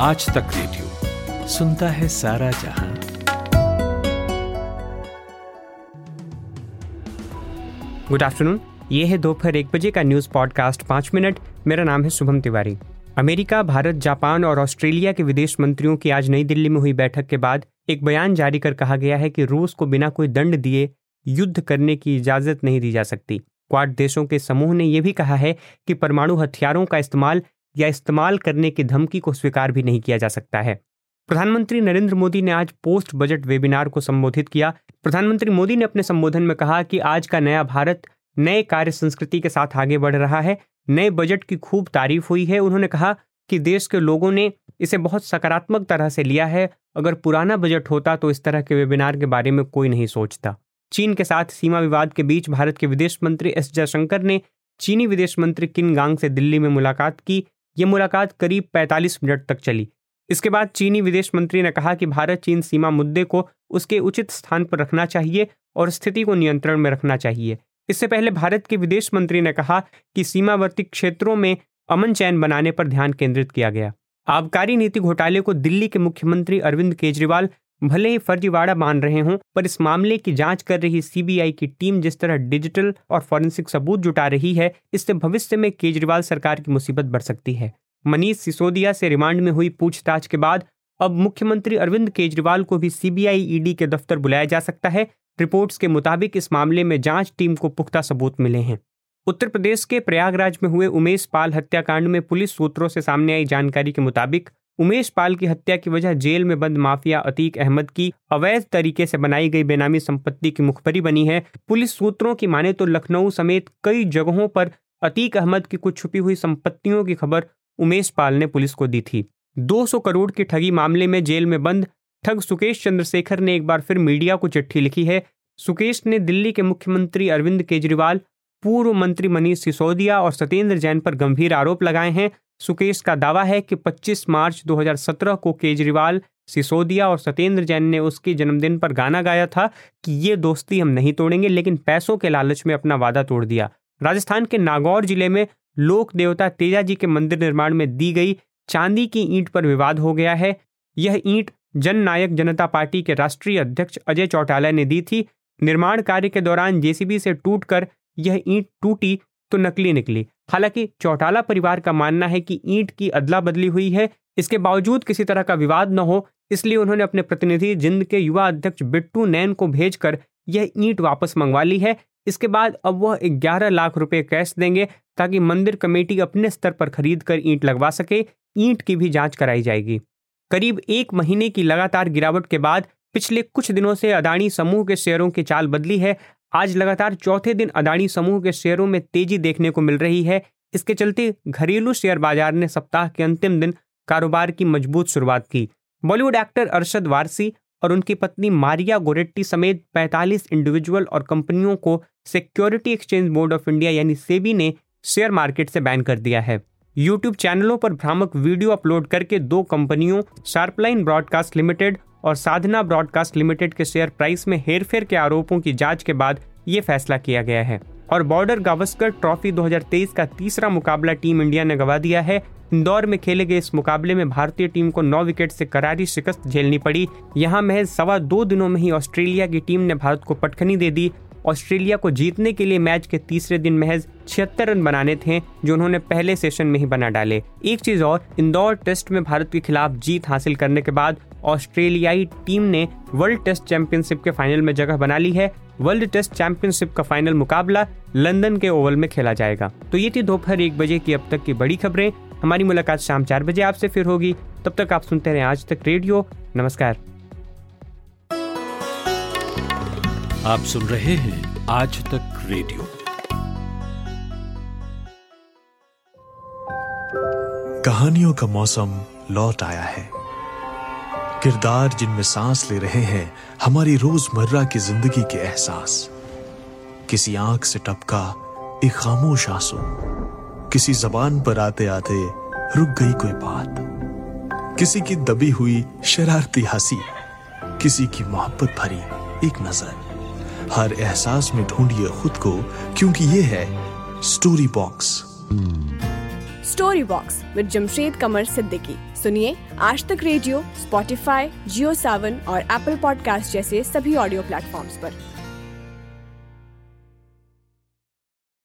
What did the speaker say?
आज तक रेडियो सुनता है सारा जहाँ। गुड आफ्टरनून ये है दोपहर एक बजे का न्यूज़ पॉडकास्ट पाँच मिनट। मेरा नाम है शुभम तिवारी। अमेरिका, भारत, जापान और ऑस्ट्रेलिया के विदेश मंत्रियों की आज नई दिल्ली में हुई बैठक के बाद एक बयान जारी कर कहा गया है कि रूस को बिना कोई दंड दिए युद्ध करने की इजाज़त नहीं दी जा सकती। क्वाड देशों के समूह ने यह भी कहा है कि परमाणु हथियारों का इस्तेमाल या इस्तेमाल करने की धमकी को स्वीकार भी नहीं किया जा सकता है। प्रधानमंत्री नरेंद्र मोदी ने आज पोस्ट बजट वेबिनार को संबोधित किया। प्रधानमंत्री मोदी ने अपने संबोधन में कहा कि आज का नया भारत नए कार्य संस्कृति के साथ आगे बढ़ रहा है। नए बजट की खूब तारीफ़ हुई है। उन्होंने कहा कि देश के लोगों ने इसे बहुत सकारात्मक तरह से लिया है। अगर पुराना बजट होता तो इस तरह के वेबिनार के बारे में कोई नहीं सोचता। चीन के साथ सीमा विवाद के बीच भारत के विदेश मंत्री एस जयशंकर ने चीनी विदेश मंत्री किन गांग से दिल्ली में मुलाकात की। ये मुलाकात करीब 45 मिनट तक चली। इसके बाद चीनी विदेश मंत्री ने कहा कि भारत चीन सीमा मुद्दे को उसके उचित स्थान पर रखना चाहिए और स्थिति को नियंत्रण में रखना चाहिए। इससे पहले भारत के विदेश मंत्री ने कहा कि सीमावर्ती क्षेत्रों में अमन चैन बनाने पर ध्यान केंद्रित किया गया। आबकारी नीति घोटाले को दिल्ली के मुख्यमंत्री अरविंद केजरीवाल भले ही फर्जीवाड़ा मान रहे हों, पर इस मामले की जाँच कर रही सीबीआई की टीम जिस तरह डिजिटल और फॉरेंसिक सबूत जुटा रही है, इससे भविष्य में केजरीवाल सरकार की मुसीबत बढ़ सकती है। मनीष सिसोदिया से रिमांड में हुई पूछताछ के बाद, अब मुख्यमंत्री अरविंद केजरीवाल को भी सीबीआई ईडी के दफ्तर बुलाया जा सकता है। रिपोर्ट्स के मुताबिक इस मामले में जाँच टीम को पुख्ता सबूत मिले हैं। उत्तर प्रदेश के प्रयागराज में हुए उमेश पाल हत्याकांड में पुलिस सूत्रों से सामने आई जानकारी के मुताबिक उमेश पाल की हत्या की वजह जेल में बंद माफिया अतीक अहमद की अवैध तरीके से बनाई गई बेनामी संपत्ति की मुखबरी बनी है। पुलिस सूत्रों की माने तो लखनऊ समेत कई जगहों पर अतीक अहमद की कुछ छुपी हुई संपत्तियों की खबर उमेश पाल ने पुलिस को दी थी। 200 करोड़ की ठगी मामले में जेल में बंद ठग सुकेश चंद्रशेखर ने एक बार फिर मीडिया को चिट्ठी लिखी है। सुकेश ने दिल्ली के मुख्यमंत्री अरविंद केजरीवाल, पूर्व मंत्री मनीष सिसोदिया और सत्येंद्र जैन पर गंभीर आरोप लगाए हैं। सुकेश का दावा है कि 25 मार्च 2017 को केजरीवाल, सिसोदिया और सत्येंद्र जैन ने उसके जन्मदिन पर गाना गाया था कि ये दोस्ती हम नहीं तोड़ेंगे, लेकिन पैसों के लालच में अपना वादा तोड़ दिया। राजस्थान के नागौर ज़िले में लोक देवता तेजा जी के मंदिर निर्माण में दी गई चांदी की ईंट पर विवाद हो गया है। यह ईंट जन नायक जनता पार्टी के राष्ट्रीय अध्यक्ष अजय चौटाला ने दी थी। निर्माण कार्य के दौरान जेसीबी से टूटकर यह ईंट टूटी तो नकली निकली। हालाँकि चौटाला परिवार का मानना है कि ईंट की अदला बदली हुई है, इसके बावजूद किसी तरह का विवाद न हो, इसलिए उन्होंने अपने प्रतिनिधि जिंद के युवा अध्यक्ष बिट्टू नैन को भेजकर यह ईंट वापस मंगवा ली है। इसके बाद अब वह 11 लाख रुपए कैश देंगे ताकि मंदिर कमेटी अपने स्तर पर खरीद कर ईंट लगवा सके। ईंट की भी जाँच कराई जाएगी। करीब एक महीने की लगातार गिरावट के बाद पिछले कुछ दिनों से अदानी समूह के शेयरों की चाल बदली है। आज लगातार चौथे दिन अदानी समूह के शेयरों में तेज़ी देखने को मिल रही है। इसके चलते घरेलू शेयर बाज़ार ने सप्ताह के अंतिम दिन कारोबार की मज़बूत शुरुआत की। बॉलीवुड एक्टर अरशद वारसी और उनकी पत्नी मारिया गोरेट्टी समेत 45 इंडिविजुअल और कंपनियों को security exchange board of India यानी सेबी ने शेयर मार्केट से बैन कर दिया है। यूट्यूब चैनलों पर भ्रामक वीडियो अपलोड करके दो कंपनियों शार्पलाइन ब्रॉडकास्ट लिमिटेड और साधना ब्रॉडकास्ट लिमिटेड के शेयर प्राइस में हेरफेर के आरोपों की जाँच के बाद ये फैसला किया गया है। और बॉर्डर गावस्कर ट्रॉफी 2023 का तीसरा मुकाबला टीम इंडिया ने गवा दिया है। इंदौर में खेले गए इस मुकाबले में भारतीय टीम को नौ विकेट से करारी शिकस्त झेलनी पड़ी। यहाँ महज सवा दो दिनों में ही ऑस्ट्रेलिया की टीम ने भारत को पटखनी दे दी। ऑस्ट्रेलिया को जीतने के लिए मैच के तीसरे दिन महज छिहत्तर रन बनाने थे, जो उन्होंने पहले सेशन में ही बना डाले। एक चीज़ और, इंदौर टेस्ट में भारत के खिलाफ जीत हासिल करने के बाद ऑस्ट्रेलियाई टीम ने वर्ल्ड टेस्ट चैंपियनशिप के फाइनल में जगह बना ली है। वर्ल्ड टेस्ट चैंपियनशिप का फाइनल मुकाबला लंदन के ओवल में खेला जाएगा। तो ये थी दोपहर एक बजे की अब तक की बड़ी खबरें। हमारी मुलाकात शाम चार बजे आपसे फिर होगी। तब तक आप सुनते रहे आज तक रेडियो। नमस्कार। आप सुन रहे हैं आज तक रेडियो। कहानियों का मौसम लौट आया है। किरदार जिनमें सांस ले रहे हैं, हमारी रोज़मर्रा की ज़िंदगी के एहसास। किसी आँख से टपका एक खामोश आँसू। किसी जबान पर आते आते रुक गई कोई बात। किसी की दबी हुई शरारती हँसी। किसी की मोहब्बत भरी एक नज़र। हर एहसास में ढूंढिए खुद को, क्योंकि ये है story box story box with Jamshed Qamar Siddiqui सुनिए आज तक रेडियो स्पॉटिफाई जियो सावन और एप्पल पॉडकास्ट जैसे सभी ऑडियो प्लेटफॉर्म्स पर।